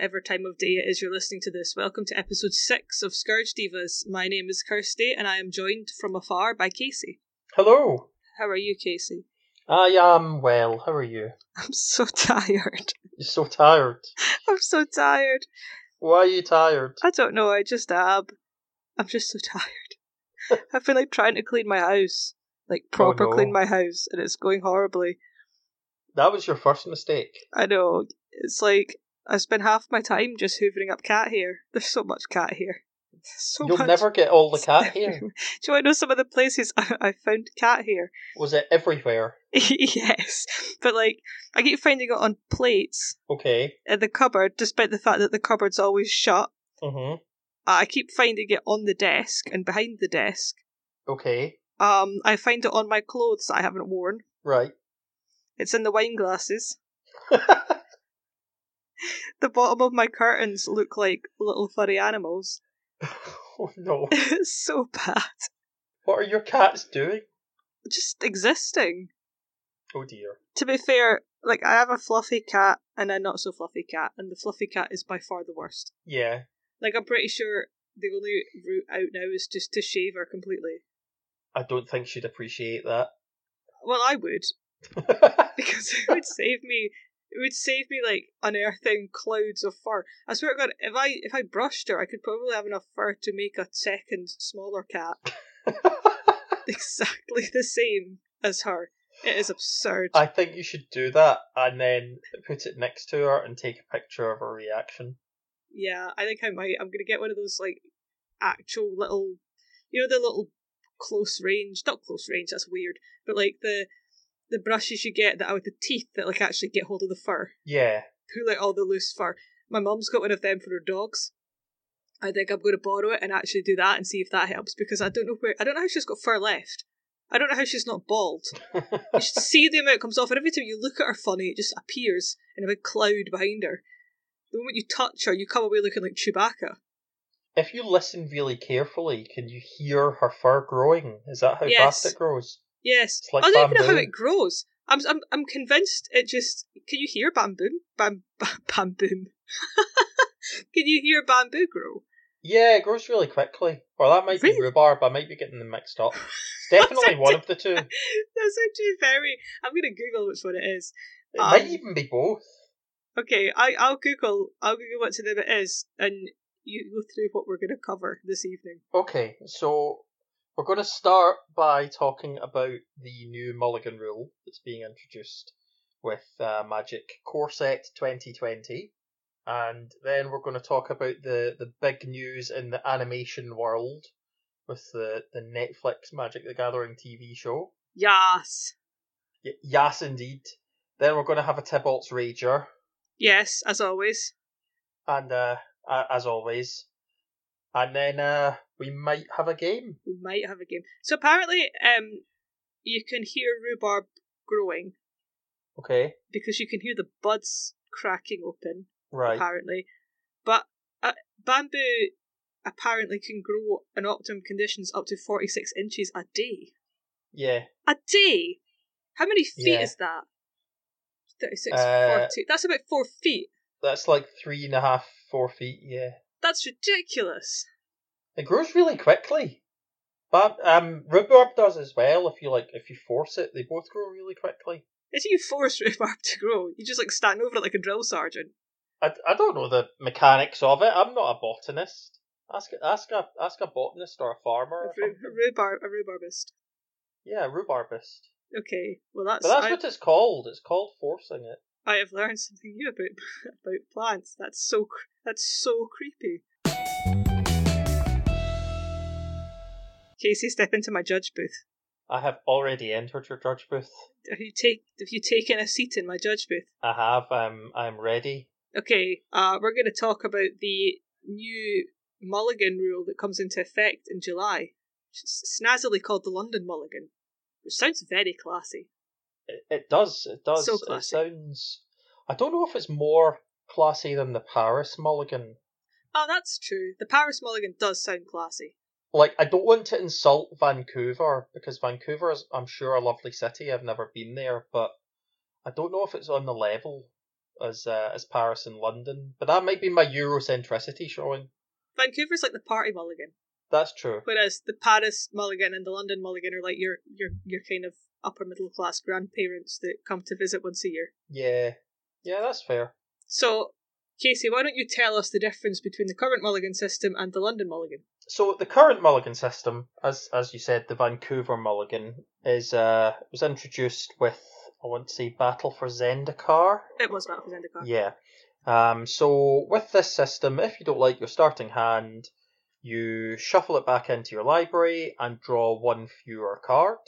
whatever time of day it is you're listening to this. Welcome to episode 6 of Scourge Divas. My name is Kirsty, and I am joined from afar by Cayce. Hello. How are you, Cayce? I am well. How are you? I'm so tired. You're so tired. I'm so tired. Why are you tired? I don't know, I just am. I'm just so tired. I've been like trying to clean my house, like oh, proper no. clean my house, and it's going horribly. That was your first mistake. I know. It's like I spend half my time just hoovering up cat hair. There's so much cat hair. So You'll much. never get all the cat hair. Do you want to know some of the places I, I found cat hair? Was it everywhere? yes, but like I keep finding it on plates Okay. in the cupboard, despite the fact that the cupboard's always shut. Mm-hmm. I keep finding it on the desk and behind the desk. Okay. Um, I find it on my clothes that I haven't worn. Right. It's in the wine glasses. The bottom of my curtains look like little furry animals. oh no. it's so bad. What are your cats doing? Just existing. Oh dear. To be fair, like I have a fluffy cat and a not so fluffy cat, and the fluffy cat is by far the worst. Yeah. Like I'm pretty sure the only route out now is just to shave her completely. I don't think she'd appreciate that. Well, I would because it would save me. It would save me like unearthing clouds of fur. I swear to God, if I if I brushed her, I could probably have enough fur to make a second smaller cat exactly the same as her. It is absurd. I think you should do that and then put it next to her and take a picture of her reaction. Yeah, I think I might. I'm gonna get one of those like actual little, you know, the little close range, not close range. That's weird, but like the the brushes you get that are with the teeth that like actually get hold of the fur, Yeah. pull out all the loose fur. My mum's got one of them for her dogs. I think I'm going to borrow it and actually do that and see if that helps because I don't know where I don't know how she's got fur left. I don't know how she's not bald. You should see the amount comes off, and every time you look at her funny, it just appears in a big cloud behind her. The moment you touch her, you come away looking like Chewbacca. if you listen really carefully, can you hear her fur growing? Is that how Yes. fast it grows? Yes, like I don't even know how it grows. I'm I'm I'm convinced it just. Can you hear bamboo? Bam, bam bamboo. can you hear bamboo grow? Yeah, it grows really quickly. Or that might be Really? rhubarb. I might be getting them mixed up. It's definitely one of the two. It That's actually very. I'm gonna Google which one it is. might Um, even be both. Okay, I I'll Google I'll Google what to them it is, and you go through what we're gonna cover this evening. Okay, so we're going to start by talking about the new Mulligan rule that's being introduced with uh, Magic Core Set 2020. And then we're going to talk about the, the big news in the animation world with the, the Netflix Magic the Gathering TV show. Yes, Y- yes, indeed. Then we're going to have a Tibalt's Rager. yes, as always. And uh, as always. And then uh, we might have a game. We might have a game. So apparently, um, you can hear rhubarb growing Okay, because you can hear the buds cracking open. right. apparently. But uh, bamboo apparently can grow in optimum conditions up to 46 inches a day. Yeah. A day? How many feet Yeah. is that? 36, Uh, 40. That's about four feet. That's like three and a half, four feet. Yeah, That's ridiculous. It grows really quickly. But um, rhubarb does as well. If you like, if you force it, they both grow really quickly. It's you force rhubarb to grow. You just like stand over it like a drill sergeant. I, I don't know the mechanics of it. I'm not a botanist. Ask ask a ask a botanist or a farmer. A rhubarb, a rhubarbist. Yeah, rhubarbist. Okay, well that's. But that's I, what it's called. It's called forcing it. I have learned something new about about plants. That's so that's so creepy. Cayce, step into my judge booth. I have already entered your judge booth. Have you take have you taken a seat in my judge booth? I have. Um, I'm ready. Okay, uh, we're going to talk about the new Mulligan rule that comes into effect in July. It's snazzily called the London Mulligan, which sounds very classy. It, it does. It does. So it classy. sounds. I don't know if it's more classy than the Paris Mulligan. Oh, that's true. The Paris Mulligan does sound classy. Like, I don't want to insult Vancouver because Vancouver is, I'm sure, a lovely city. I've never been there, but I don't know if it's on the level as uh, as Paris and London, but that might be my Eurocentricity showing. Vancouver's like the party mulligan, That's true. whereas the Paris mulligan and the London mulligan are like your your your kind of upper middle class grandparents that come to visit once a year. Yeah, yeah, that's fair. So, Cayce, why don't you tell us the difference between the current mulligan system and the London mulligan? So the current mulligan system, as as you said, the Vancouver mulligan is uh was introduced with I want to say Battle for Zendikar. It was Battle for Zendikar. Yeah. Um, so with this system, if you don't like your starting hand, you shuffle it back into your library and draw one fewer card.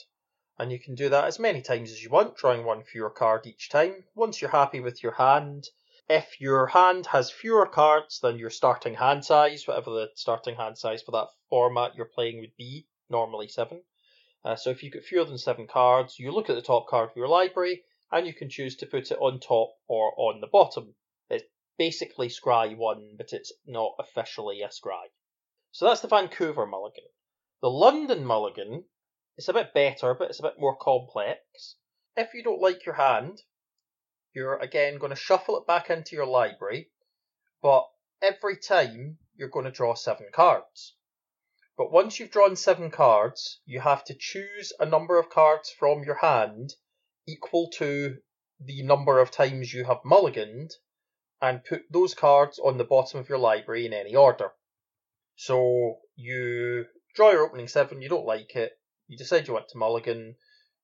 And you can do that as many times as you want, drawing one fewer card each time. Once you're happy with your hand, if your hand has fewer cards than your starting hand size, whatever the starting hand size for that format you're playing would be, normally seven. Uh, so if you've got fewer than seven cards, you look at the top card of your library and you can choose to put it on top or on the bottom. It's basically Scry 1, but it's not officially a Scry. So that's the Vancouver Mulligan. The London Mulligan is a bit better, but it's a bit more complex. If you don't like your hand, you're again going to shuffle it back into your library, but every time you're going to draw seven cards. But once you've drawn seven cards, you have to choose a number of cards from your hand equal to the number of times you have mulliganed and put those cards on the bottom of your library in any order. So you draw your opening seven, you don't like it, you decide you want to mulligan,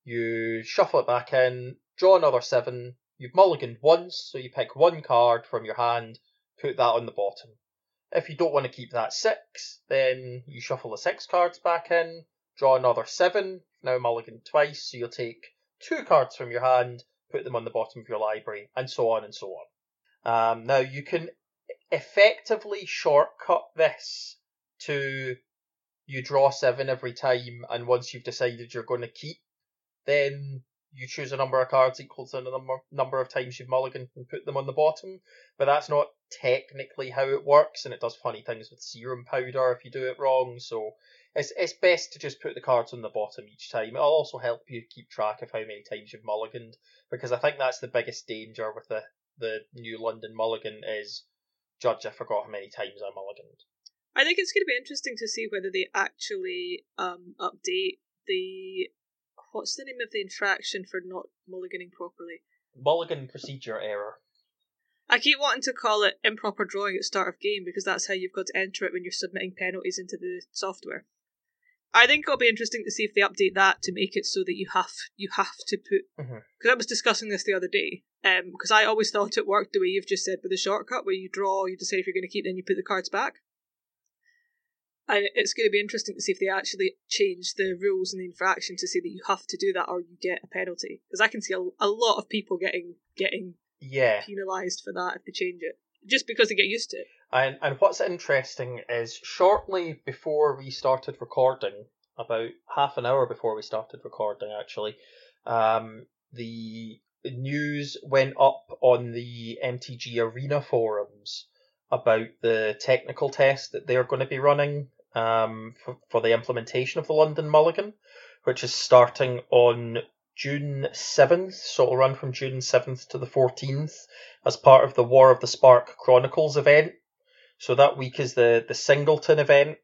you shuffle it back in, draw another seven, you've mulliganed once, so you pick one card from your hand, put that on the bottom. If you don't want to keep that six, then you shuffle the six cards back in, draw another seven, now mulligan twice, so you'll take two cards from your hand, put them on the bottom of your library, and so on and so on. Um, now you can effectively shortcut this to you draw seven every time, and once you've decided you're going to keep, then you choose a number of cards equal to the number number of times you've mulliganed and put them on the bottom. But that's not technically how it works, and it does funny things with serum powder if you do it wrong. So it's it's best to just put the cards on the bottom each time. It'll also help you keep track of how many times you've mulliganed, because I think that's the biggest danger with the the new London mulligan is judge I forgot how many times I mulliganed. I think it's going to be interesting to see whether they actually um, update the what's the name of the infraction for not mulliganing properly. Mulligan procedure error. I keep wanting to call it improper drawing at start of game because that's how you've got to enter it when you're submitting penalties into the software. I think it'll be interesting to see if they update that to make it so that you have you have to put because I was discussing this the other day. Um, because I always thought it worked the way you've just said with the shortcut, where you draw, you decide if you're going to keep, then you put the cards back. And it's going to be interesting to see if they actually change the rules and the infraction to say that you have to do that or you get a penalty. Because I can see a, a lot of people getting getting Yeah. penalised for that if they change it, just because they get used to it. And and what's interesting is shortly before we started recording, about half an hour before we started recording actually, um, the news went up on the MTG Arena forums about the technical test that they're going to be running um, for, for the implementation of the London Mulligan, which is starting on June 7th, so it'll run from June 7th to the 14th as part of the War of the Spark Chronicles event. So that week is the, the Singleton event,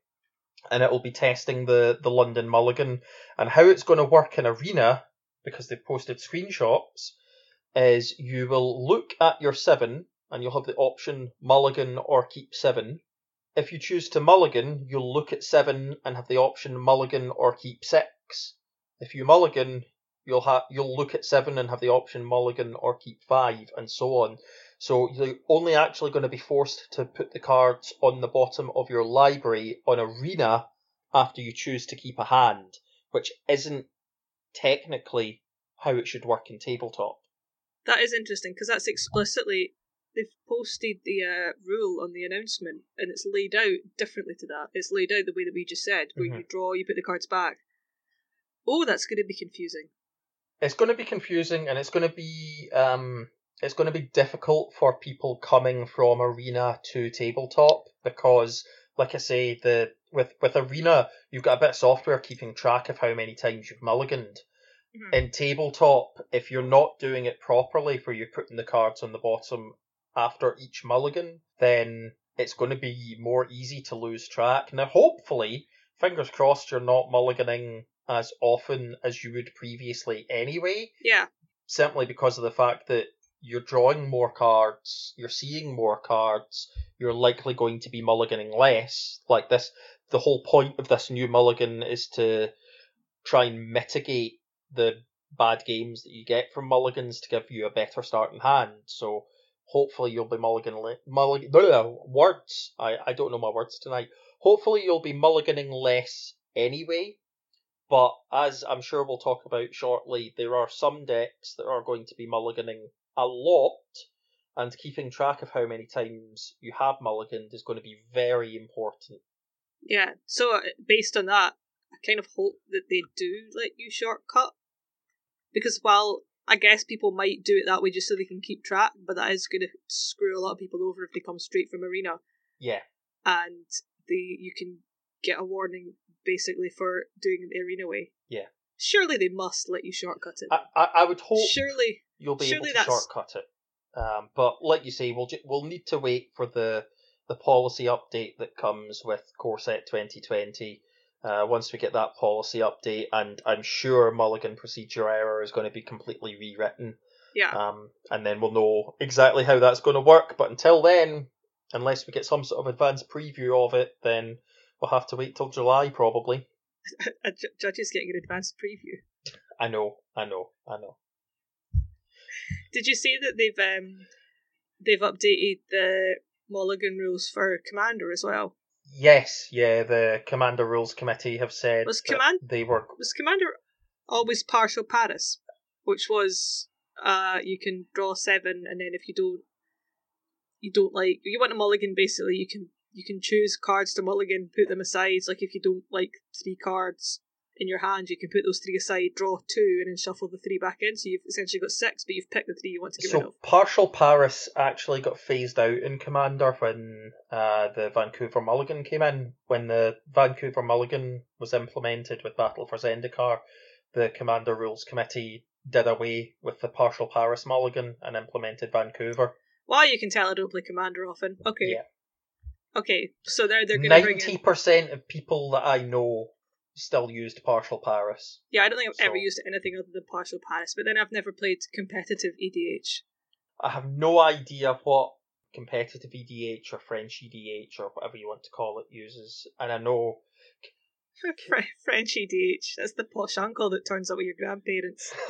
and it'll be testing the, the London Mulligan. And how it's going to work in Arena, because they've posted screenshots, is you will look at your seven, and you'll have the option Mulligan or Keep seven. If you choose to Mulligan, you'll look at seven and have the option Mulligan or Keep six. If you Mulligan, you'll have you'll look at seven and have the option Mulligan or Keep five, and so on. So you're only actually going to be forced to put the cards on the bottom of your library on Arena after you choose to keep a hand, which isn't technically how it should work in tabletop. That is interesting because that's explicitly they've posted the uh, rule on the announcement and it's laid out differently to that. It's laid out the way that we just said, where Mhm. you draw, you put the cards back. Oh, that's going to be confusing. It's going to be confusing and it's going to be um, it's going to be difficult for people coming from arena to tabletop because, like I say, the with with arena you've got a bit of software keeping track of how many times you've mulliganed. Mhm. In tabletop, if you're not doing it properly, where you're putting the cards on the bottom after each mulligan, then it's going to be more easy to lose track. Now, hopefully, fingers crossed, you're not mulliganing as often as you would previously anyway. Yeah. Simply because of the fact that you're drawing more cards, you're seeing more cards, you're likely going to be mulliganing less. Like this, the whole point of this new mulligan is to try and mitigate the bad games that you get from mulligans to give you a better starting hand. So hopefully you'll be mulligan le- mulligan words. I, I don't know my words tonight. Hopefully you'll be mulliganing less anyway. But as I'm sure we'll talk about shortly, there are some decks that are going to be mulliganing a lot, and keeping track of how many times you have mulliganed is going to be very important. Yeah. So uh, based on that, I kind of hope that they do let you shortcut, because while I guess people might do it that way just so they can keep track, but that is going to screw a lot of people over if they come straight from arena. Yeah. And they you can get a warning basically for doing the arena way. Yeah. Surely they must let you shortcut it. I, I, I would hope Surely you'll be surely able to that's- shortcut it. Um, but like you say, we'll ju- we'll need to wait for the the policy update that comes with Core Set 2020. Uh, once we get that policy update, and I'm sure Mulligan procedure error is going to be completely rewritten. Yeah. Um, and then we'll know exactly how that's going to work. But until then, unless we get some sort of advanced preview of it, then we'll have to wait till July probably. a ju- judge is getting an advanced preview. I know, I know, I know. Did you see that they've um they've updated the Mulligan rules for Commander as well? Yes, yeah, the Commander Rules Committee have said Was Command- they were Was Commander always partial Paris, which was uh you can draw seven and then if you don't you don't like you want a mulligan basically you can you can choose cards to mulligan, put them aside. Like if you don't like three cards in your hand, you can put those three aside, draw two, and then shuffle the three back in. So you've essentially got six, but you've picked the three you want to get rid So of. partial Paris actually got phased out in Commander when uh, the Vancouver Mulligan came in. When the Vancouver Mulligan was implemented with Battle for Zendikar, the Commander Rules Committee did away with the partial Paris Mulligan and implemented Vancouver. Why you can tell I don't play Commander often. Okay. Yeah. Okay, so they're they're gonna bring Ninety in. percent of people that I know still used partial Paris. Yeah, I don't think I've ever So- used anything other than partial Paris, but then I've never played competitive EDH. I have no idea what competitive EDH or French EDH or whatever you want to call it uses, and I know Fre- French EDH. That's the posh uncle that turns up with your grandparents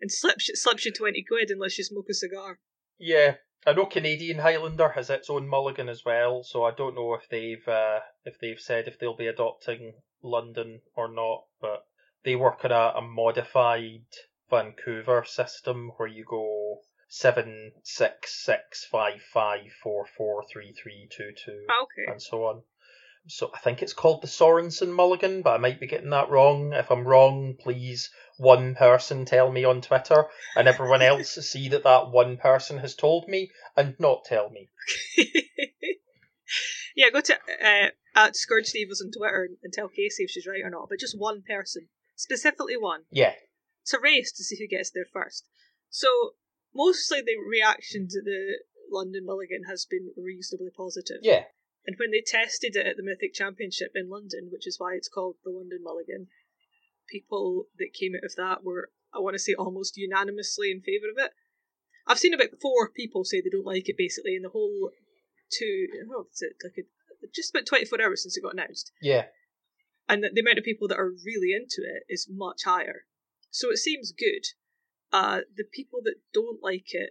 and slips slips you twenty quid unless you smoke a cigar. Yeah, I know Canadian Highlander has its own mulligan as well, so I don't know if they've uh, if they've said if they'll be adopting London or not, but they work on a, a modified Vancouver system where you go seven six six five five four four three three two two oh, Okay. and so on. So I think it's called the Sorensen Mulligan, but I might be getting that wrong. If I'm wrong, please one person tell me on Twitter, and everyone else see that that one person has told me and not tell me. yeah, go to uh, at Scourge Divas on Twitter and tell Cayce if she's right or not. But just one person, specifically one. Yeah, It's a race to see who gets there first. So mostly the reaction to the London Mulligan has been reasonably positive. yeah, And when they tested it at the Mythic Championship in London, which is why it's called the London Mulligan, people that came out of that were, I want to say, almost unanimously in favour of it. I've seen about four people say they don't like it, basically, in the whole two, oh, it's like a, just about 24 hours since it got announced. yeah, And the, the amount of people that are really into it is much higher. So it seems good. Uh, the people that don't like it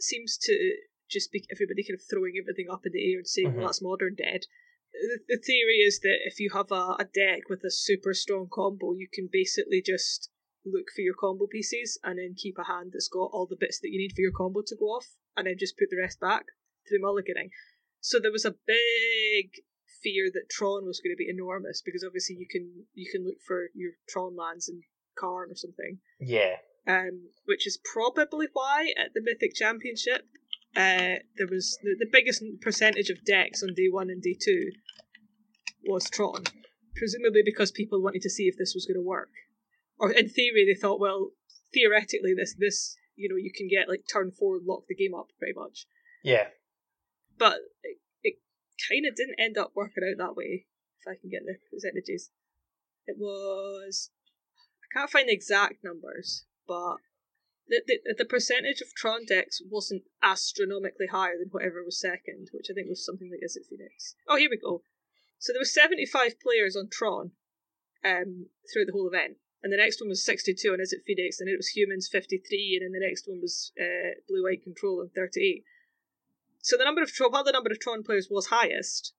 seems to just be everybody kind of throwing everything up in the air and saying, Mhm. well, that's modern dead. The, the theory is that if you have a, a deck with a super strong combo, you can basically just look for your combo pieces and then keep a hand that's got all the bits that you need for your combo to go off, and then just put the rest back through mulliganing. So there was a big fear that Tron was going to be enormous because obviously you can you can look for your Tron lands in Karn or something yeah. um, which is probably why at the Mythic Championship uh, there was the, the biggest percentage of decks on day one and day two was Tron, presumably because people wanted to see if this was going to work, or in theory they thought, well, theoretically this this you know you can get like turn four lock the game up pretty much, Yeah. But it, it kind of didn't end up working out that way, if I can get the percentages. It was. I can't find the exact numbers, but the, the, the percentage of Tron decks wasn't astronomically higher than whatever was second, which I think was something like Izzet Phoenix. Oh, here we go. So there were 75 players on Tron um, throughout the whole event, and the next one was 62 on Izzet Phoenix, and it was Humans 53, and then the next one was uh, Blue White Control on 38. So the number of Tron, while the number of Tron players was highest,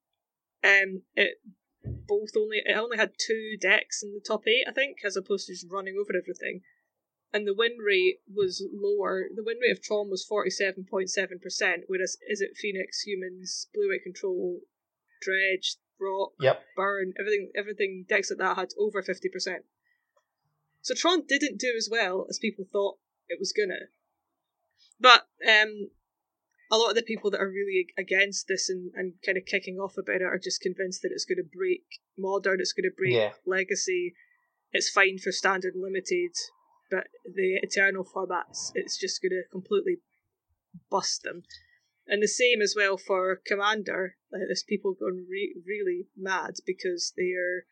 um, it both only it only had two decks in the top eight, I think, as opposed to just running over everything and the win rate was lower. The win rate of Tron was 47.7%, whereas Izzet Phoenix, Humans, Blue White Control, Dredge, Rock, yep. Burn, everything, everything decks like that had over 50%. So Tron didn't do as well as people thought it was gonna. But um, a lot of the people that are really against this and, and kind of kicking off about it are just convinced that it's going to break modern, it's going to break yeah. legacy, it's fine for standard limited, but the Eternal formats, it's just going to completely bust them. And the same as well for Commander. Like, there's people going re- really mad because they are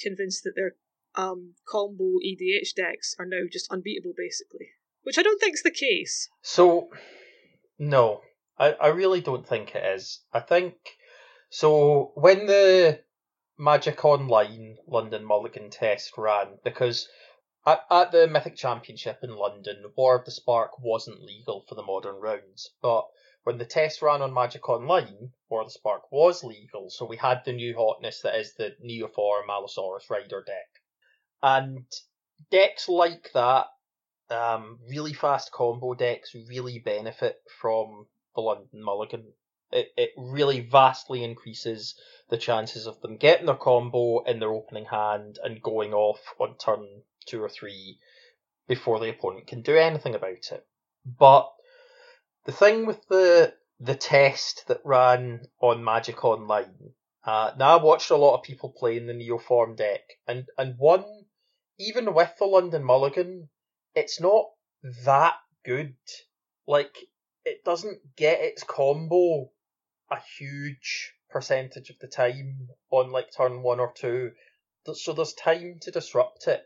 convinced that their um, combo EDH decks are now just unbeatable, basically. Which I don't think is the case. So, no, I, I really don't think it is. I think so. When the Magic Online London Mulligan test ran, because at, at the Mythic Championship in London, War of the Spark wasn't legal for the modern rounds, but when the test ran on Magic Online, War of the Spark was legal, so we had the new hotness that is the Neoform Allosaurus Rider deck. And decks like that, um, really fast combo decks, really benefit from the London Mulligan. It, it really vastly increases the chances of them getting their combo in their opening hand and going off on turn two or three before the opponent can do anything about it. But the thing with the the test that ran on Magic Online, uh, now I watched a lot of people playing the Neoform deck, and and one even with the London Mulligan, it's not that good. Like it doesn't get its combo a huge percentage of the time on like turn one or two, so there's time to disrupt it.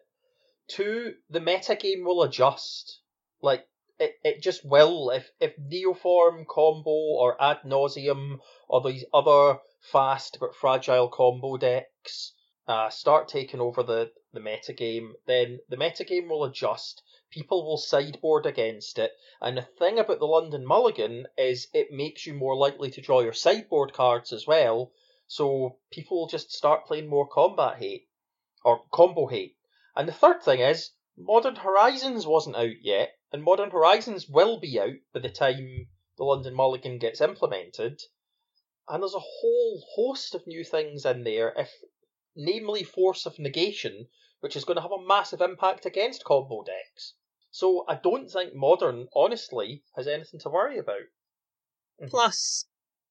Two, the meta game will adjust. Like it, it just will. If if Neoform combo or Ad Nauseam or these other fast but fragile combo decks uh, start taking over the, the meta game, then the meta game will adjust. People will sideboard against it. And the thing about the London Mulligan is it makes you more likely to draw your sideboard cards as well. So people will just start playing more combat hate or combo hate. And the third thing is, Modern Horizons wasn't out yet, and Modern Horizons will be out by the time the London Mulligan gets implemented. And there's a whole host of new things in there, if namely Force of Negation, which is going to have a massive impact against combo decks. So I don't think Modern, honestly, has anything to worry about. Mm-hmm. Plus,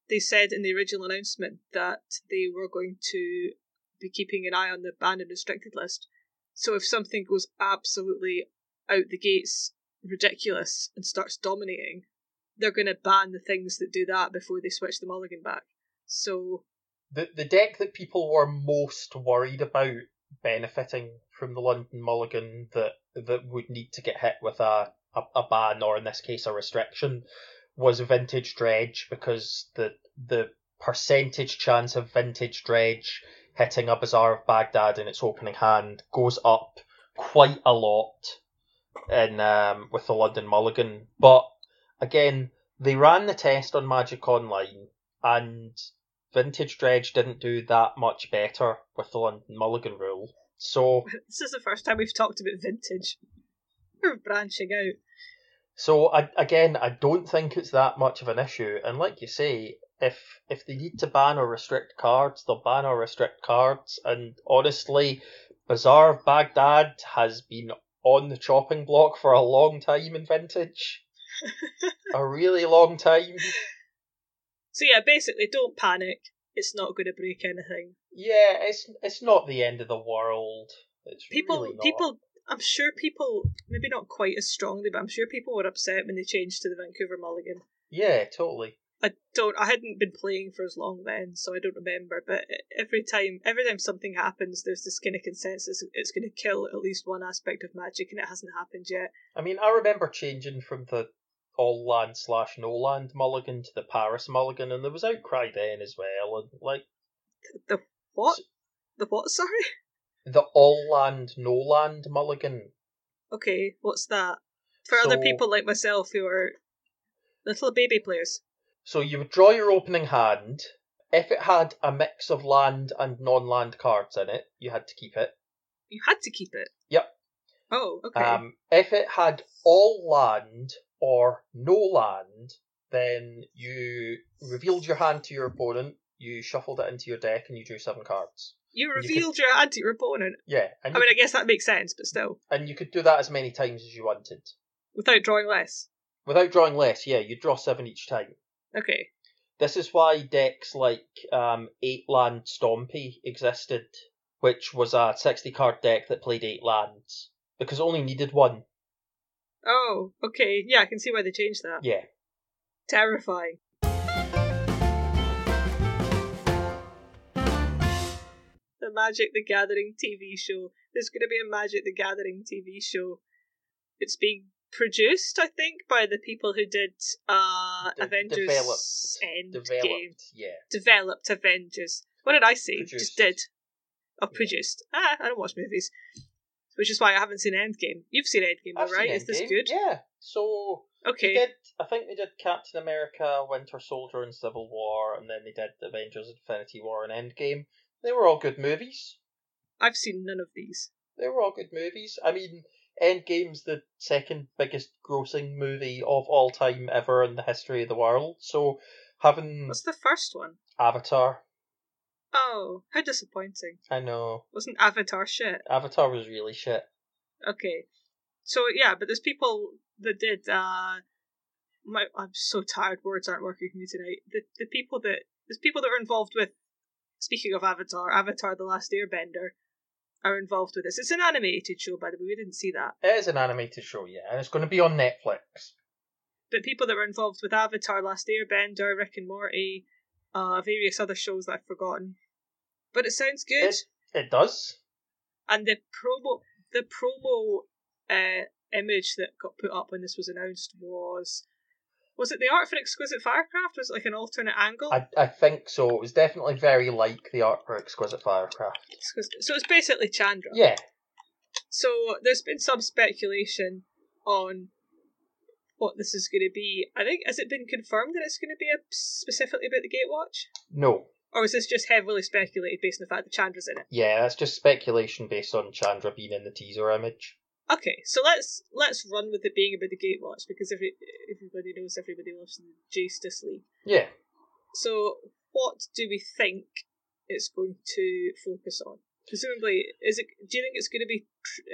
they said in the original announcement that they were going to be keeping an eye on the banned and restricted list. So if something goes absolutely out the gates ridiculous and starts dominating, they're going to ban the things that do that before they switch the mulligan back. So the the deck that people were most worried about benefiting from the London Mulligan that that would need to get hit with a, a, a ban or in this case a restriction was Vintage Dredge because the the percentage chance of Vintage Dredge hitting a Bazaar of Baghdad in its opening hand goes up quite a lot in um, with the London Mulligan. But again, they ran the test on Magic Online, and Vintage Dredge didn't do that much better with the London Mulligan rule. So this is the first time we've talked about vintage. We're branching out. So I, again, I don't think it's that much of an issue. And like you say, if if they need to ban or restrict cards, they'll ban or restrict cards. And honestly, Bazaar of Baghdad has been on the chopping block for a long time in Vintage. a really long time. So yeah, basically, don't panic. It's not going to break anything. Yeah, it's it's not the end of the world. It's people really people I'm sure people maybe not quite as strongly, but I'm sure people were upset when they changed to the Vancouver Mulligan Yeah, totally. I don't. I hadn't been playing for as long then, so I don't remember. But every time, every time something happens, there's this kind of consensus it's going to kill at least one aspect of magic, and it hasn't happened yet. I mean, I remember changing from the all land slash no land mulligan to the Paris mulligan, and there was outcry then as well, and like the what? The what? Sorry. The all land no land mulligan. Okay, what's that? For so, other people like myself who are little baby players. So you would draw your opening hand. If it had a mix of land and non-land cards in it, you had to keep it. You had to keep it. Yep. Oh, okay. Um, if it had all land or no land, then you revealed your hand to your opponent. You shuffled it into your deck, and you drew seven cards. You revealed you could, your hand to your opponent. Yeah, I mean, I guess that makes sense, but still. And you could do that as many times as you wanted. Without drawing less. Without drawing less, yeah, you draw seven each time. Okay. This is why decks like um, Eight Land Stompy existed, which was a 60 card deck that played eight lands, because it only needed one. Oh, okay. Yeah, I can see why they changed that. Yeah. Terrifying. The Magic the Gathering TV show. There's going to be a Magic the Gathering TV show. It's being produced, I think, by the people who did uh, De- Avengers developed, Endgame. Developed, yeah. Developed Avengers. What did I say? Produced. Just did. Or oh, yeah. produced. Ah, I don't watch movies. Which is why I haven't seen Endgame. You've seen Endgame, though, right? Is this good? Yeah. So okay. Did, I think they did Captain America, Winter Soldier, and Civil War, and then they did Avengers: Infinity War and Endgame. They were all good movies. I've seen none of these. They were all good movies. I mean, Endgame's the second biggest grossing movie of all time ever in the history of the world. So having What's the first one? Avatar. Oh, how disappointing. I know. Wasn't Avatar shit? Avatar was really shit. Okay. So yeah, but there's people that did uh my I'm so tired, words aren't working for me tonight. The the people that there's people that are involved with speaking of Avatar, Avatar the Last Airbender, are involved with this. It's an animated show, by the way. We didn't see that. It is an animated show, yeah, and it's going to be on Netflix. But people that were involved with Avatar, Last Airbender, Rick and Morty, uh, various other shows that I've forgotten. But it sounds good. It, it does. And the promo, the promo uh, image that got put up when this was announced was was it the art for Exquisite Firecraft? Was it like an alternate angle? I, I think so. It was definitely very like the art for Exquisite Firecraft. So it's basically Chandra. Yeah. So there's been some speculation on what this is going to be. I think has it been confirmed that it's going to be a, specifically about the Gatewatch? No. Or is this just heavily speculated based on the fact that Chandra's in it? Yeah, that's just speculation based on Chandra being in the teaser image. Okay, so let's let's run with it being about the Gatewatch because every everybody knows everybody loves the Justice League. Yeah. So what do we think it's going to focus on? Presumably, is it? Do you think it's going to be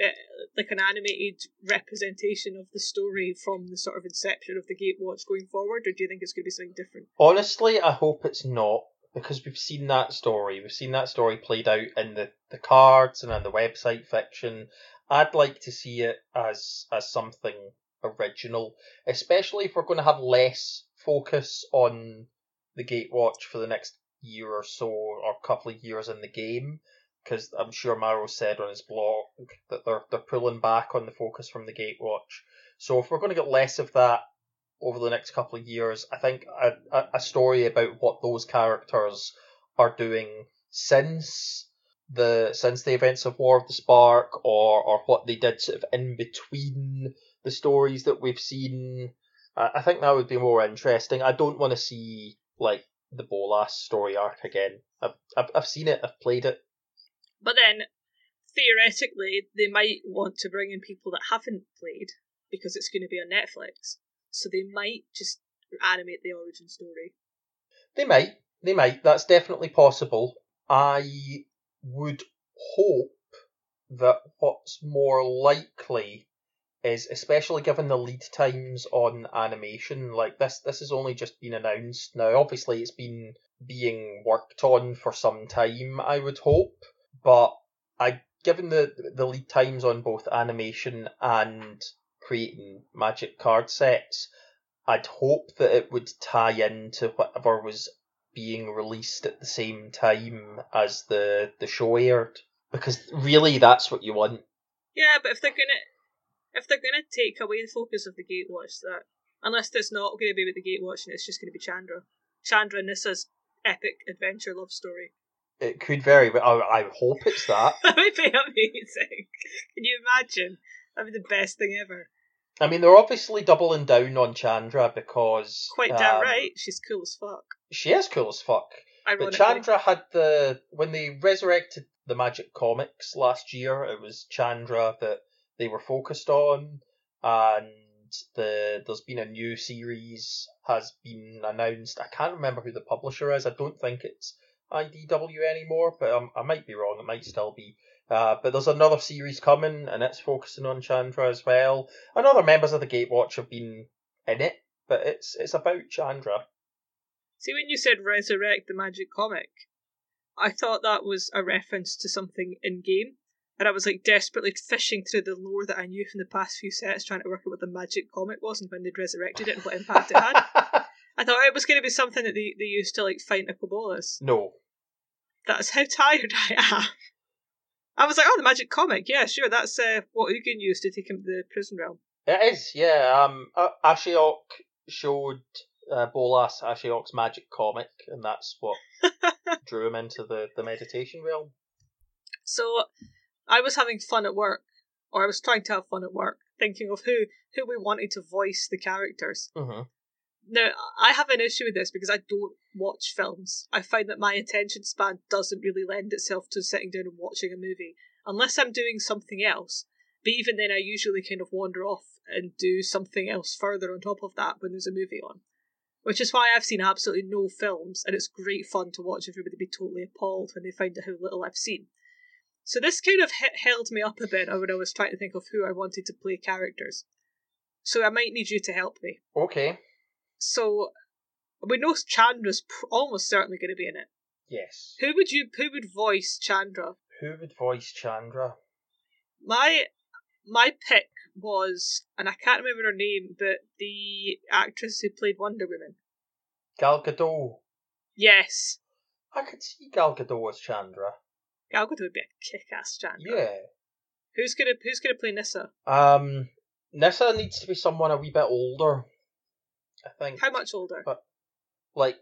uh, like an animated representation of the story from the sort of inception of the Gatewatch going forward, or do you think it's going to be something different? Honestly, I hope it's not because we've seen that story. We've seen that story played out in the, the cards and on the website fiction, I'd like to see it as as something original, especially if we're going to have less focus on the Gatewatch for the next year or so, or couple of years in the game. Because I'm sure Maro said on his blog that they're they're pulling back on the focus from the Gatewatch. So if we're going to get less of that over the next couple of years, I think a, a, story about what those characters are doing since the since the events of War of the Spark or or what they did sort of in between the stories that we've seen. I, I think that would be more interesting. I don't want to see like the Bolas story arc again. I've, I've I've seen it. I've played it. But then theoretically, they might want to bring in people that haven't played because it's going to be on Netflix. So they might just animate the origin story. They might. They might. That's definitely possible. I would hope that what's more likely is especially given the lead times on animation like this this has only just been announced now obviously it's been being worked on for some time i would hope but i given the the lead times on both animation and creating magic card sets I'd hope that it would tie into whatever was being released at the same time as the the show aired, because really that's what you want. Yeah, but if they're gonna if they're gonna take away the focus of the Gatewatch, that unless there's not going to be with the Gatewatch and it's just going to be Chandra, Chandra and Nissa's epic adventure love story. It could very well. I, I hope it's that. that would be amazing. Can you imagine? That'd be the best thing ever. I mean, they're obviously doubling down on Chandra because Quite damn um, right. She's cool as fuck. She is cool as fuck. But Chandra had the when they resurrected the Magic comics last year. It was Chandra that they were focused on, and the there's been a new series has been announced. I can't remember who the publisher is. I don't think it's IDW anymore, but um, I might be wrong. It might still be. Uh, but there's another series coming, and it's focusing on Chandra as well. And other members of the Gatewatch have been in it, but it's it's about Chandra. See, when you said resurrect the magic comic, I thought that was a reference to something in game. And I was like desperately fishing through the lore that I knew from the past few sets, trying to work out what the magic comic was and when they'd resurrected it and what impact it had. I thought it was going to be something that they, they used to like fight Nicol Bolas. no, That's how tired I am. I was like, oh, the magic comic, yeah, sure, that's uh, what Ugin used to take him to the prison realm. It is, yeah. Um, Ashiok showed uh, Bolas Ashiok's magic comic, and that's what drew him into the, the meditation realm. So I was having fun at work, or I was trying to have fun at work, thinking of who who we wanted to voice the characters. Mm-hmm. Now, I have an issue with this because I don't watch films. I find that my attention span doesn't really lend itself to sitting down and watching a movie unless I'm doing something else. But even then, I usually kind of wander off and do something else further on top of that when there's a movie on. Which is why I've seen absolutely no films, and it's great fun to watch everybody be totally appalled when they find out how little I've seen. So this kind of he- held me up a bit when I was trying to think of who I wanted to play characters. So I might need you to help me. Okay. So we know Chandra's pr- almost certainly going to be in it. Yes. Who would you? Who would voice Chandra? Who would voice Chandra? My my pick was, and I can't remember her name, but the actress who played Wonder Woman. Gal Gadot. Yes, I could see Gal Gadot as Chandra. Gal Gadot would be a kick-ass Chandra. Yeah. Who's gonna Who's gonna play Nissa? Um, Nissa needs to be someone a wee bit older. I think. How much older? But like,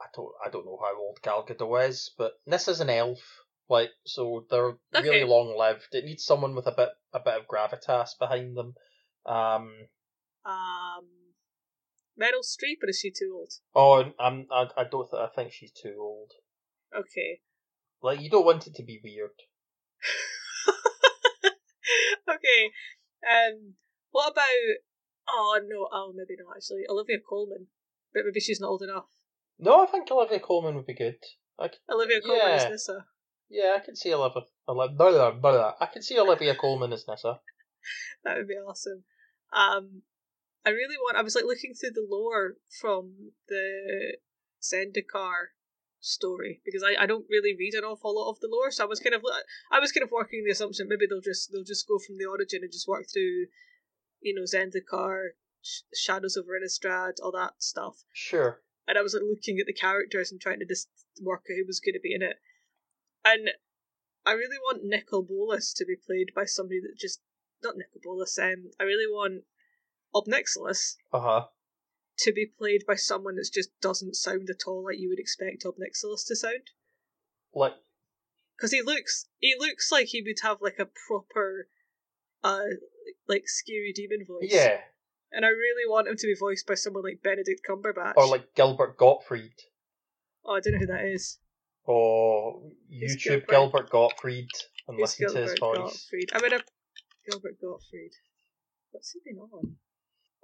I don't, I don't know how old Gal Gadot is, but this is an elf. Like, so they're Okay. really long lived. It needs someone with a bit, a bit of gravitas behind them. Um, Um, Meryl Streep, or is she too old? oh, I'm, I, I don't, th- I think she's too old. Okay. Like, you don't want it to be weird. okay. Um, what about? Oh no, oh maybe not actually. Olivia Colman, but maybe she's not old enough. No, I think Olivia Colman would be good. I Olivia Colman Yeah. is Nissa. yeah, I can see Olivia. Olivia blah, blah, blah. I can see Olivia Colman as Nissa. That would be awesome. Um, I really want. I was like looking through the lore from the Zendikar story because I, I don't really read an awful lot of the lore, so I was kind of I was kind of working the assumption maybe they'll just they'll just go from the origin and just work through, you know, Zendikar, Sh- Shadows over Innistrad, all that stuff. Sure. and I was like looking at the characters and trying to just work out who was going to be in it. And I really want Nicol Bolas to be played by somebody that just not Nicol Bolas. Um, I really want Ob Nixilis Uh huh. to be played by someone that just doesn't sound at all like you would expect Ob Nixilis to sound. Like, Because he looks, he looks like he would have like a proper, uh, like scary demon voice. yeah. And I really want him to be voiced by someone like Benedict Cumberbatch. Or like Gilbert Gottfried. oh, I don't know who that is. Oh, YouTube Gilbert? Gilbert Gottfried and Who's listen to his voice. Gottfried? I mean, a Gilbert Gottfried. What's he been on?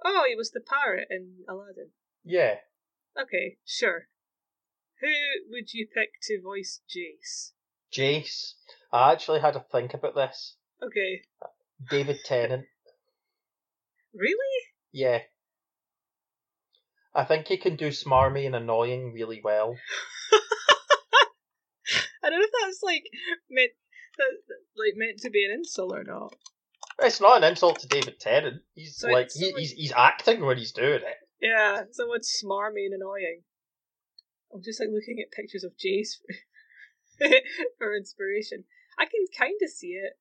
Oh, he was the parrot in Aladdin. Yeah. Okay, sure. Who would you pick to voice Jace? Jace. I actually had to think about this. Okay, David Tennant. really? Yeah. I think he can do smarmy and annoying really well. I don't know if that's like meant that like meant to be an insult or not. It's not an insult to David Tennant. He's So like he, he's he's acting when he's doing it. Yeah, someone smarmy and annoying. I'm just like looking at pictures of Jace for, for inspiration. I can kind of see it.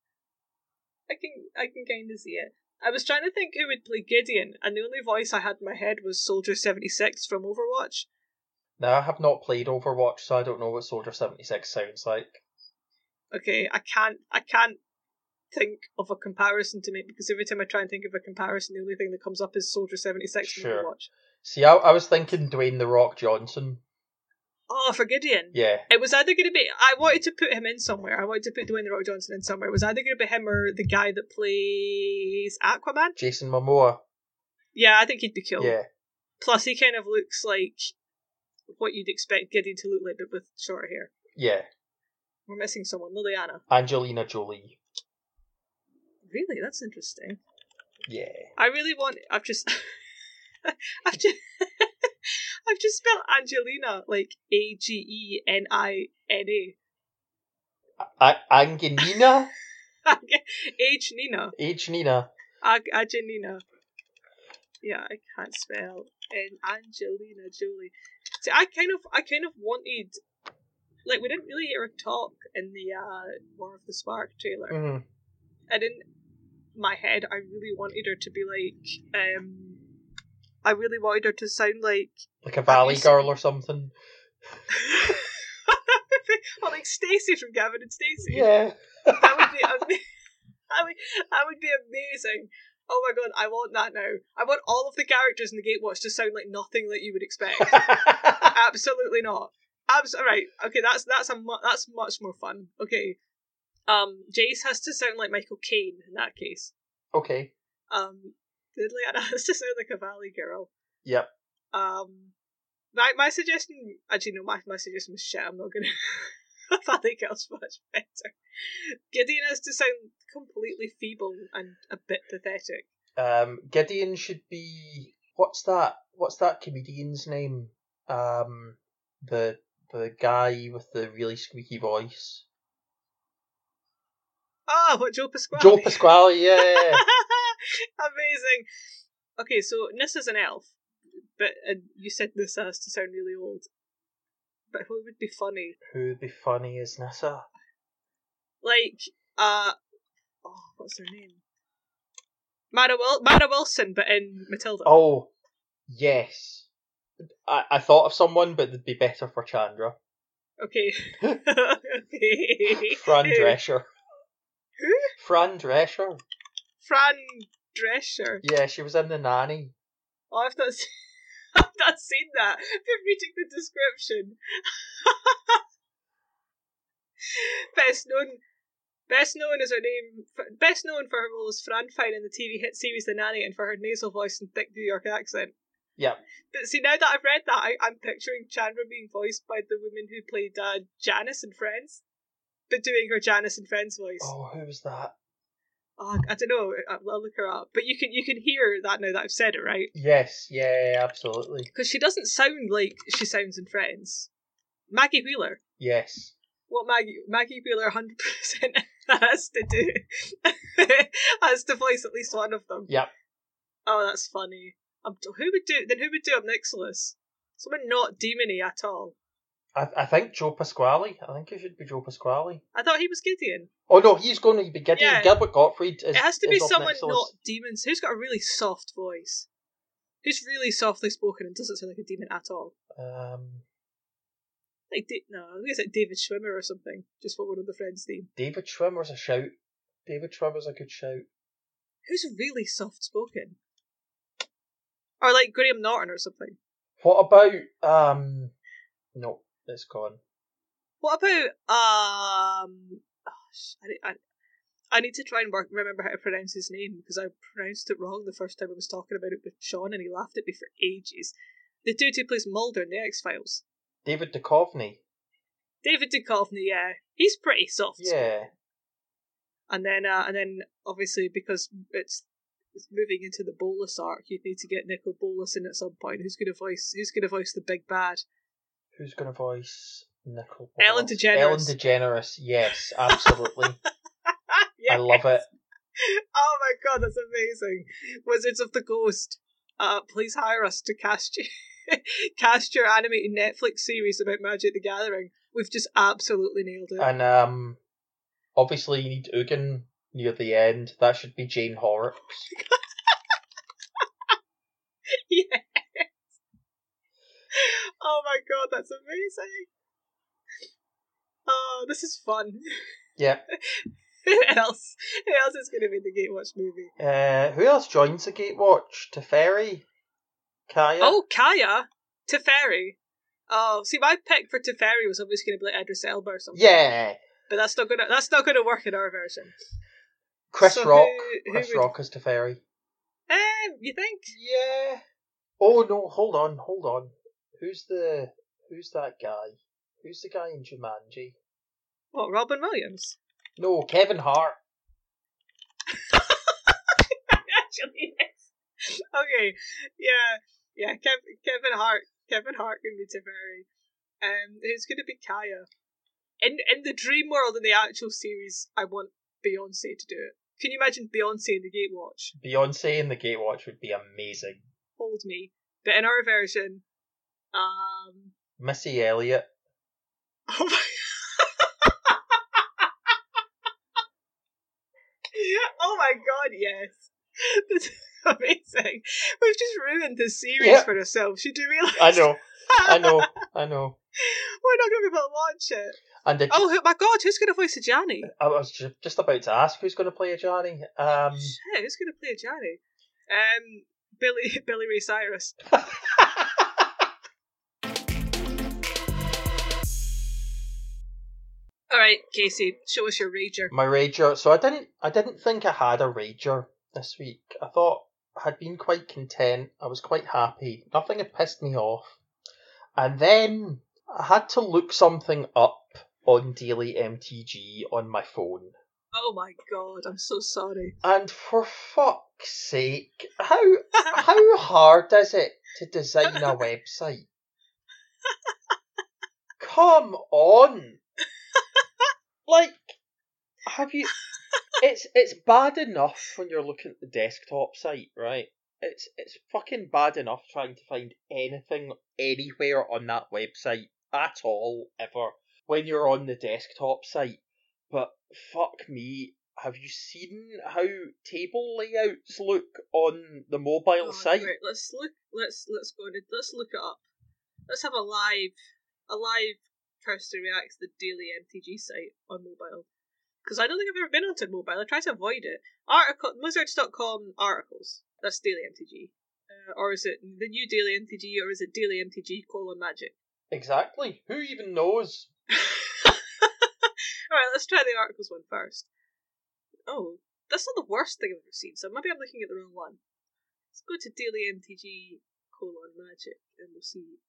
I can I can kind of see it. I was trying to think who would play Gideon, and the only voice I had in my head was Soldier seventy six from Overwatch. Now I have not played Overwatch, so I don't know what Soldier seventy six sounds like. Okay, I can't I can't think of a comparison to make because every time I try and think of a comparison, the only thing that comes up is Soldier seventy six from Sure. Overwatch. See, I, I was thinking Dwayne the Rock Johnson. Oh, for Gideon. Yeah, It was either going to be. I wanted to put him in somewhere. I wanted to put Dwayne the Rock Johnson in somewhere. It was either going to be him or the guy that plays Aquaman. Jason Momoa. Yeah, I think he'd be cool. Yeah, Plus, he kind of looks like what you'd expect Gideon to look like, but with short hair. yeah. We're missing someone. Liliana. Angelina Jolie. Really? That's interesting. Yeah. I really want. I've just. I've just. I've just spelled Angelina like A G E N I N A. A- Angelina? H Nina. H. Nina. Angelina. Yeah, I can't spell. And Angelina Jolie. See, I kind of, I kind of wanted, like, we didn't really hear her talk in the uh, War of the Spark trailer. Mhm. And in my head, I really wanted her to be like, um, I really wanted her to sound like, Like a Valley Girl or something. well, like Stacey from Gavin and Stacey. Yeah. that would be, ama- that would, that would be amazing. Oh my god, I want that now. I want all of the characters in the Gatewatch to sound like nothing that you would expect. Absolutely not. Abs- right. Okay, that's that's a mu- that's much more fun. Okay. Um, Jace has to sound like Michael Caine in that case. okay. Um, Liliana has to sound like a Valley girl. Yep. Um, my my suggestion, actually no, my my suggestion was shit. I'm not gonna. Valley girl's much better. Gideon has to sound completely feeble and a bit pathetic. Um, Gideon should be. What's that? What's that comedian's name? Um, the the guy with the really squeaky voice. Oh, what Joe Pasquale? Joe Pasquale. Yeah. Amazing. Okay, so Nissa's an elf, but and you said Nissa has to sound really old. But who would be funny? Who would be funny is Nissa? Like, uh, oh, what's her name? Mara, Wil- Mara Wilson, but in Matilda. Oh, yes. I, I thought of someone, but they'd be better for Chandra. Okay. okay. Fran Drescher. Fran Drescher. Fran Drescher. Yeah, she was in the nanny. Oh, I've not, seen, I've not seen that. Been reading the description. best known, best known as her name, best known for her role as Fran Fine in the TV hit series The Nanny, and for her nasal voice and thick New York accent. Yeah. But see, now that I've read that, I, I'm picturing Chandra being voiced by the woman who played uh, Janice in Friends, but doing her Janice and Friends voice. Oh, who was that? Oh, I don't know. I'll I'll look her up. But you can you can hear that now that I've said it, right? Yes, yeah, absolutely. Because she doesn't sound like she sounds in Friends. Maggie Wheeler. Yes. What Maggie Maggie Wheeler hundred percent has to do has to voice at least one of them. Yep. Oh, that's funny. Um, who would do then? Who would do Ob Nixilis? Someone not demony at all. I, I think Joe Pasquale. I think it should be Joe Pasquale. I thought he was Gideon. Oh no, he's going to be Gideon. Yeah. Gilbert Gottfried is. it has to be someone not demons. Who's got a really soft voice? Who's really softly spoken and doesn't sound like a demon at all? Um, Like no, I think it's like David Schwimmer or something. Just for one of the friends' name. David Schwimmer's a shout. David Schwimmer's a good shout. Who's really soft spoken? Or like Graham Norton or something. What about um? No, it's gone. What about um? I, I, I need to try and work, remember how to pronounce his name because I pronounced it wrong the first time I was talking about it with Sean and he laughed at me for ages. The dude who plays Mulder in the X Files, David Duchovny. David Duchovny. Yeah, he's pretty soft. Yeah. And then, uh, and then obviously because it's, it's moving into the Bolas arc, you'd need to get Nicol Bolas in at some point. Who's gonna voice? Who's gonna voice the big bad? Who's going to voice Nicol? Ellen? DeGeneres. Ellen DeGeneres. Yes, absolutely. yeah. I love it. Oh my god, that's amazing! Wizards of the Ghost. uh, please hire us to cast you, cast your animated Netflix series about Magic the Gathering. We've just absolutely nailed it. And um, obviously you need Ugin near the end. That should be Jane Horrocks. yes. Oh my god, that's amazing. Oh, this is fun. Yeah. who else? Who else is going to be in the Gatewatch movie? Uh, who else joins the Gatewatch? Teferi? Kaya? Oh, Kaya, Teferi. Oh, see, my pick for Teferi was obviously going to be like Idris Elba or something. Yeah. but that's not gonna that's not gonna work in our version. Chris So Rock. who- who Chris would- Rock as Teferi. Um, you think? Yeah. Oh no, hold on, hold on. Who's the who's that guy? Who's the guy in Jumanji? What, Robin Williams? No, Kevin Hart. Actually, yes. Okay, yeah, yeah. Kev- Kevin Hart, Kevin Hart can be Teferi. Um, who's going to be Kaya? In in the dream world in the actual series, I want Beyonce to do it. Can you imagine Beyonce in the Gatewatch? Beyonce in the Gatewatch would be amazing. Hold me. But in our version, um, Missy Elliott. oh my. oh my god, yes. That's amazing. We've just ruined the series Yeah. for ourselves. You do realise? I know, I know, I know. We're not going to be able to watch it. And it, Oh my god, who's going to voice Ajani? I was just about to ask who's going to play Ajani. Um, Shit, who's going to play Ajani? Um, Billy Billy Ray Cyrus. All right, Cayce, show us your rager. my rager. So I didn't, I didn't think I had a rager this week. I thought I had been quite content. I was quite happy. Nothing had pissed me off. And then I had to look something up on Daily MTG on my phone. Oh my god, I'm so sorry. And for fuck's sake, how how hard is it to design a website? Come on. Like have you it's it's bad enough when you're looking at the desktop site, right? It's it's fucking bad enough trying to find anything anywhere on that website at all ever when you're on the desktop site. But fuck me, have you seen how table layouts look on the mobile Oh, site? Right, let's look. Let's let's go. Let's look it up. Let's have a live, a live Kirsty reacts to the daily MTG site on mobile. Because I don't think I've ever been onto mobile. I try to avoid it. Article Wizards.com articles. That's daily MTG. Uh, or is it the new daily MTG, or is it daily MTG colon magic? Exactly. Who even knows? Alright, let's try the articles one first. Oh, that's not the worst thing I've ever seen, so maybe I'm looking at the wrong one. Let's go to Daily MTG colon magic and we'll see.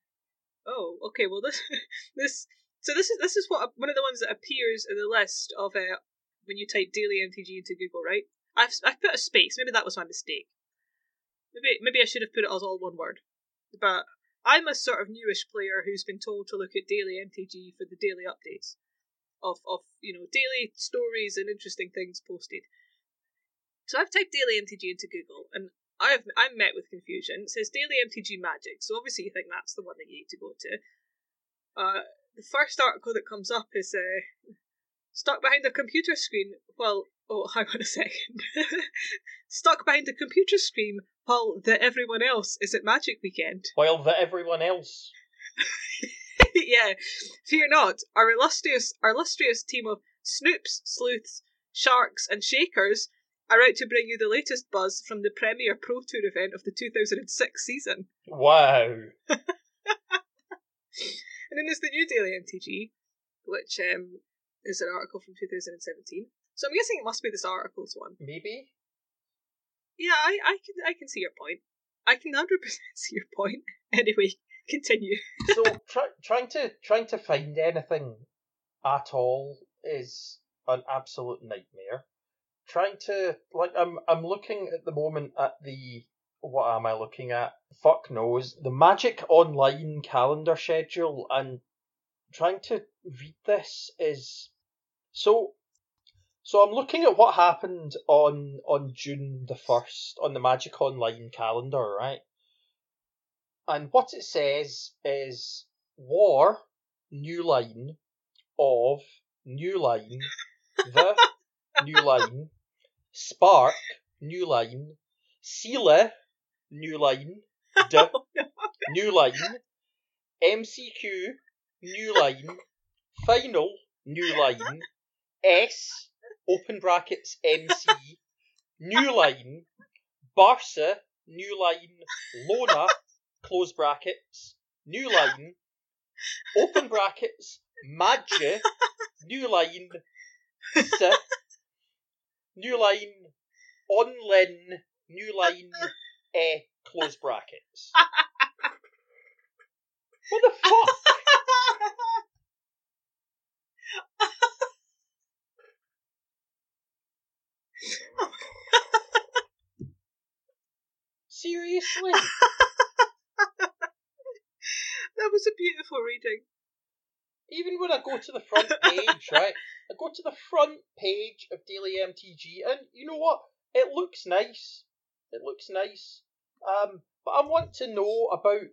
Oh, okay, well this this so this is this is what one of the ones that appears in the list of uh, when you type Daily MTG into Google, right? I've I've put a space. Maybe that was my mistake. Maybe maybe I should have put it as all one word. But I'm a sort of newish player who's been told to look at Daily MTG for the daily updates of of you know daily stories and interesting things posted. So I've typed daily MTG into Google and I've I'm met with confusion. It says daily MTG magic, so obviously you think that's the one that you need to go to. Uh, the first article that comes up is uh, stuck behind a computer screen. Well, oh, hang on a second. stuck behind a computer screen while the everyone else is at Magic Weekend. While the everyone else. yeah, fear not. Our illustrious, our illustrious team of snoops, sleuths, sharks, and shakers are out to bring you the latest buzz from the premier Pro Tour event of the 2006 season. Wow. And then there's the new Daily MTG, which um, is an article from 2017. So I'm guessing it must be this article's one. Maybe? Yeah, I, I can I can see your point. I can 100% see your point. Anyway, continue. so try, trying to trying to find anything at all is an absolute nightmare. Trying to like I'm I'm looking at the moment at the what am I looking at? Fuck knows. The Magic Online calendar schedule and trying to read this is so so I'm looking at what happened on on June the first on the Magic Online calendar, right? and what it says is war, new line, of, new line, the, new line, spark, new line, Seele, new line, d, oh, new line, MCQ, new line, final, new line, S, open brackets, MC, new line, Barca, new line, Lona, close brackets, new line, open brackets, Madge, new line, S, new line, Onlin, new line, E, eh, close brackets. What the fuck? Seriously? that was a beautiful reading. Even when I go to the front page, right? I go to the front page of Daily MTG, and you know what? It looks nice. It looks nice. Um, but I want to know about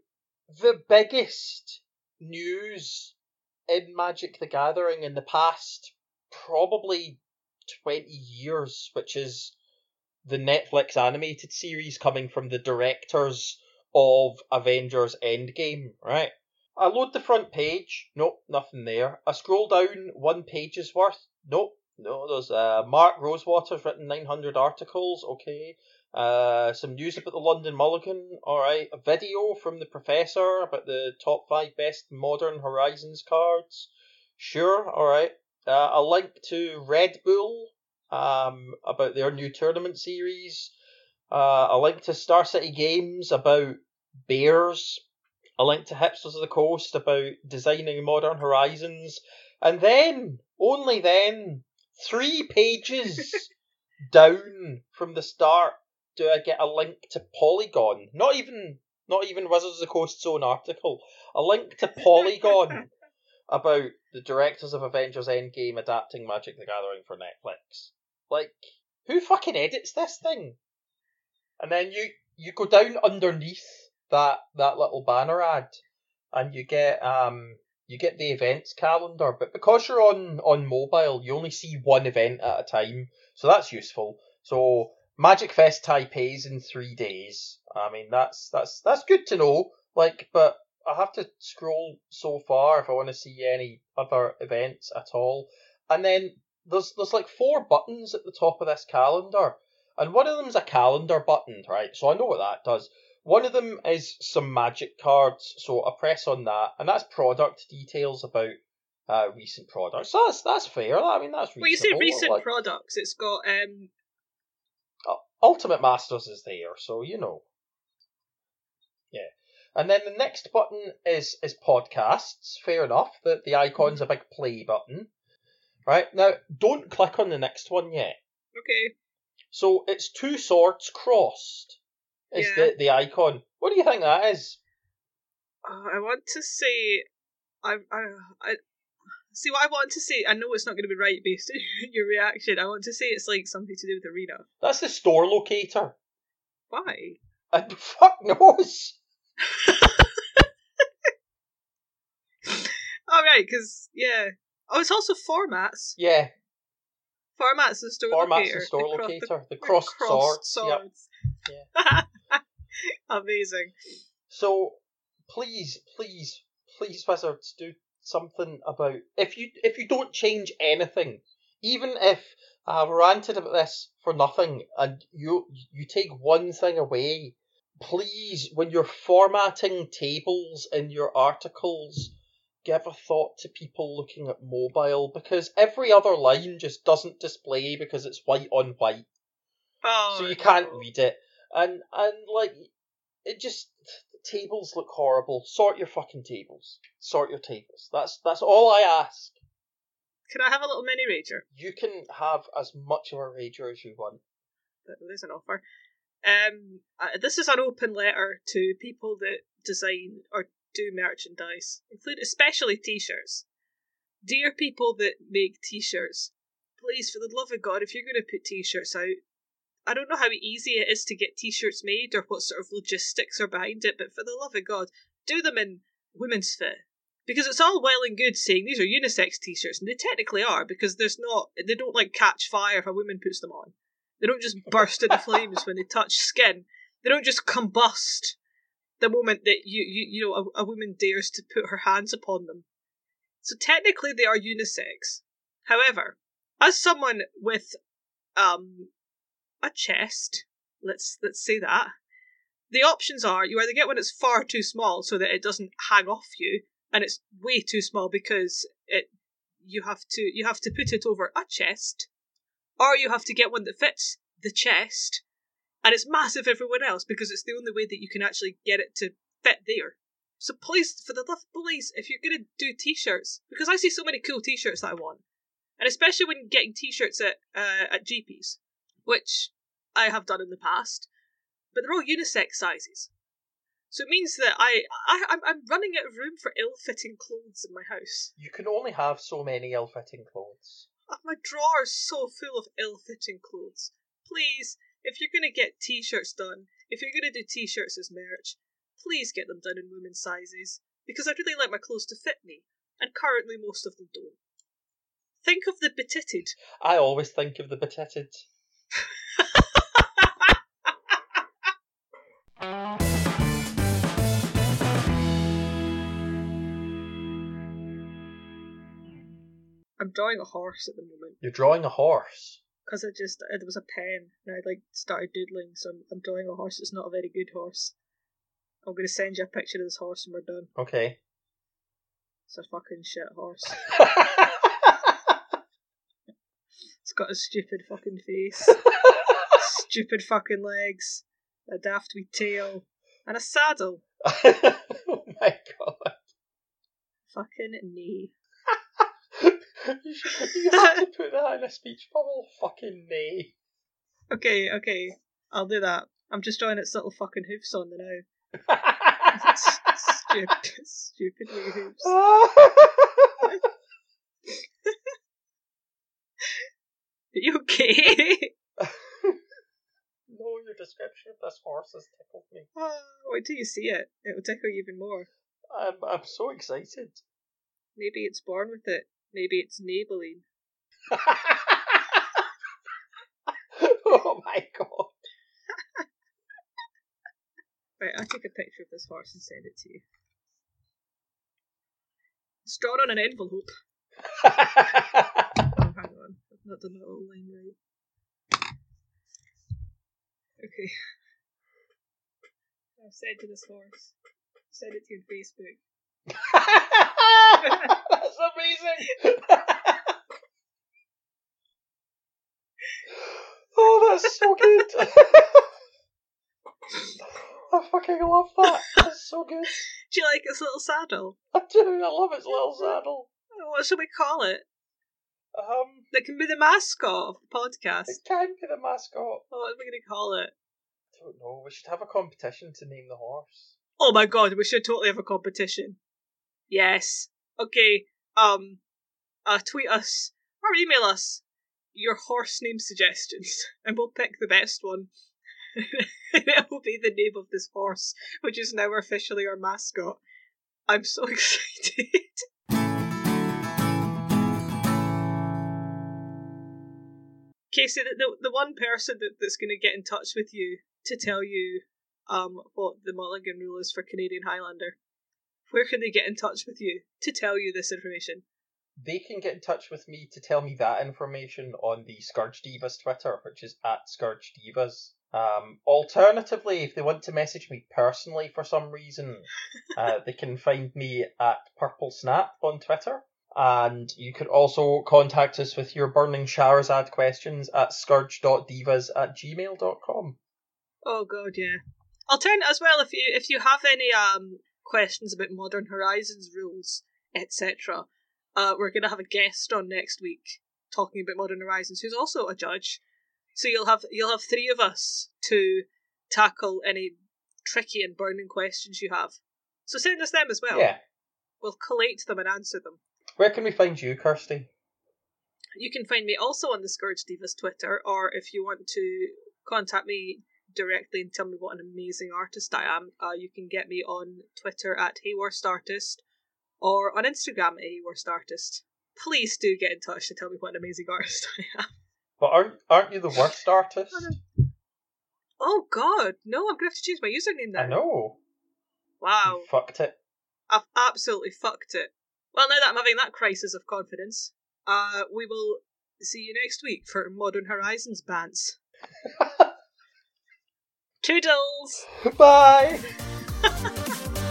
the biggest news in Magic the Gathering in the past probably 20 years, which is the Netflix animated series coming from the directors of Avengers Endgame, right? I load the front page, nope, nothing there. I scroll down one page's worth, nope, no, there's uh, Mark Rosewater's written 900 articles, okay. Uh, some news about the London Mulligan, alright. A video from the Professor about the top five best modern Horizons cards, sure, alright. Uh, a link to Red Bull, um, about their new tournament series. Uh, a link to Star City Games about bears. A link to Hipsters of the Coast about designing modern horizons. And then, only then, three pages down from the start, do I get a link to Polygon. Not even not even Wizards of the Coast's own article. A link to Polygon about the directors of Avengers Endgame adapting Magic the Gathering for Netflix. Like, who fucking edits this thing? And then you you go down underneath that that little banner ad, and you get um you get the events calendar. But because you're on on mobile, you only see one event at a time, so that's useful. So Magic Fest Taipei's in three days. I mean, that's that's that's good to know. Like, but I have to scroll so far if I want to see any other events at all. And then there's there's like four buttons at the top of this calendar, and one of them's a calendar button, right? So I know what that does. One of them is some magic cards, so I press on that, and that's product details about uh, recent products. So that's that's fair. I mean, that's reasonable. Well, you say recent Like, products. It's got um. Ultimate Masters is there, so you know. Yeah. And then the next button is is podcasts. Fair enough. The the icon's a big play button. Right now, don't click on the next one yet. Okay. So it's two swords crossed. Is Yeah. the the icon? What do you think that is? Uh, I want to say, I, I, I see what I want to say. I know it's not going to be right based on your reaction. I want to say it's like something to do with arena. That's the store locator. Why? And fuck knows. All right, because yeah. Oh, it's also formats. Yeah, Formats the store formats locator. the store cro- locator. The the crossed, swords. Yep. Swords. Amazing. So please, please, please, wizards, do something about if you if you don't change anything, even if uh, I've ranted about this for nothing, and you you take one thing away, please, when you're formatting tables in your articles, give a thought to people looking at mobile because every other line just doesn't display because it's white on white Oh, so you can't no. read it. And and like it just the tables look horrible. Sort your fucking tables. Sort your tables. That's that's all I ask. Can I have a little mini rager? You can have as much of a rager as you want. But There's an offer. Um, this is an open letter to people that design or do merchandise, include especially t-shirts. Dear people that make t-shirts, please, for the love of God, if you're going to put t-shirts out, I don't know how easy it is to get t-shirts made or what sort of logistics are behind it, but for the love of God, do them in women's fit. Because it's all well and good saying these are unisex t-shirts, and they technically are, because there's not they don't like catch fire if a woman puts them on. They don't just burst into flames when they touch skin. They don't just combust the moment that you you, you know a, a woman dares to put her hands upon them. So technically they are unisex. However, as someone with um a chest, let's let's say that, the options are you either get one that's far too small so that it doesn't hang off you, and it's way too small because it you have to you have to put it over a chest, or you have to get one that fits the chest, and it's massive everywhere else because it's the only way that you can actually get it to fit there. So please, for the love of please, if you're gonna do t-shirts, because I see so many cool t-shirts that I want, and especially when getting t-shirts at uh, at GPs, which I have done in the past, but they're all unisex sizes. So it means that I, I I'm, I'm running out of room for ill-fitting clothes in my house. You can only have so many ill-fitting clothes. Uh, My is so full of ill-fitting clothes. Please, if you're gonna get t-shirts done, if you're gonna do t-shirts as merch, please get them done in women's sizes because I'd really like my clothes to fit me, and currently most of them don't. Think of the betitted. I always think of the betitted. I'm drawing a horse at the moment You're drawing a horse. because I just there was a pen and I like started doodling, so I'm, I'm drawing a horse. It's not a very good horse. I'm gonna send you a picture of this horse and we're done. Okay. It's a fucking shit horse. It's got a stupid fucking face, stupid fucking legs, a daft wee tail, and a saddle. oh my god. Fucking knee. You, have to put that in a speech bubble. Fucking nay. Okay, okay, I'll do that. I'm just drawing its little fucking hoofs on the now. Stupid, stupid wee hoofs. Are you okay? no, your description of this horse has tickled me. oh, wait till you see it. It will tickle you even more. I'm, I'm so excited. Maybe it's born with it. Maybe it's Maybelline. oh my god. Right, I'll take a picture of this horse and send it to you. It's drawn on an envelope. Oh, hang on. I've not done that little line right. Okay. I've sent to this horse. Send it to you on Facebook. That's amazing. oh, that's so good. I fucking love that. That's so good. Do you like its little saddle? I do. I love its little saddle. What should we call it? Um, That can be the mascot of the podcast. it can be the mascot. Oh, what are we going to call it? I don't know. We should have a competition to name the horse. Oh my god, we should totally have a competition. Yes. Okay, um, uh, tweet us or email us your horse name suggestions, and we'll pick the best one. it will be the name of this horse, which is now officially our mascot. I'm so excited. Cayce, the, the, the one person that, that's going to get in touch with you to tell you um, what the Mulligan rule is for Canadian Highlander, where can they get in touch with you to tell you this information? They can get in touch with me to tell me that information on the Scourge Divas Twitter, which is at Scourge Divas. Um, alternatively, if they want to message me personally for some reason, uh, they can find me at Purple Snap on Twitter. And you could also contact us with your burning Charizard questions at scourge.divas at gmail.com. Oh god, yeah. Alternate as well if you if you have any um questions about Modern Horizons rules, etc. Uh, we're gonna have a guest on next week talking about Modern Horizons, who's also a judge. So you'll have you'll have three of us to tackle any tricky and burning questions you have. So send us them as well. Yeah. We'll collate them and answer them. Where can we find you, Kirsty? You can find me also on the Scourge Divas Twitter, or if you want to contact me directly and tell me what an amazing artist I am, uh, you can get me on Twitter at HeyWorstArtist or on Instagram at HeyWorstArtist. Please do get in touch to tell me what an amazing artist I am. But aren't aren't you the worst artist? Oh god, no, I'm gonna have to change my username now. I know. Wow. You fucked it. I've absolutely fucked it. Well, now that I'm having that crisis of confidence, uh, we will see you next week for Modern Horizons bants. Toodles! Bye!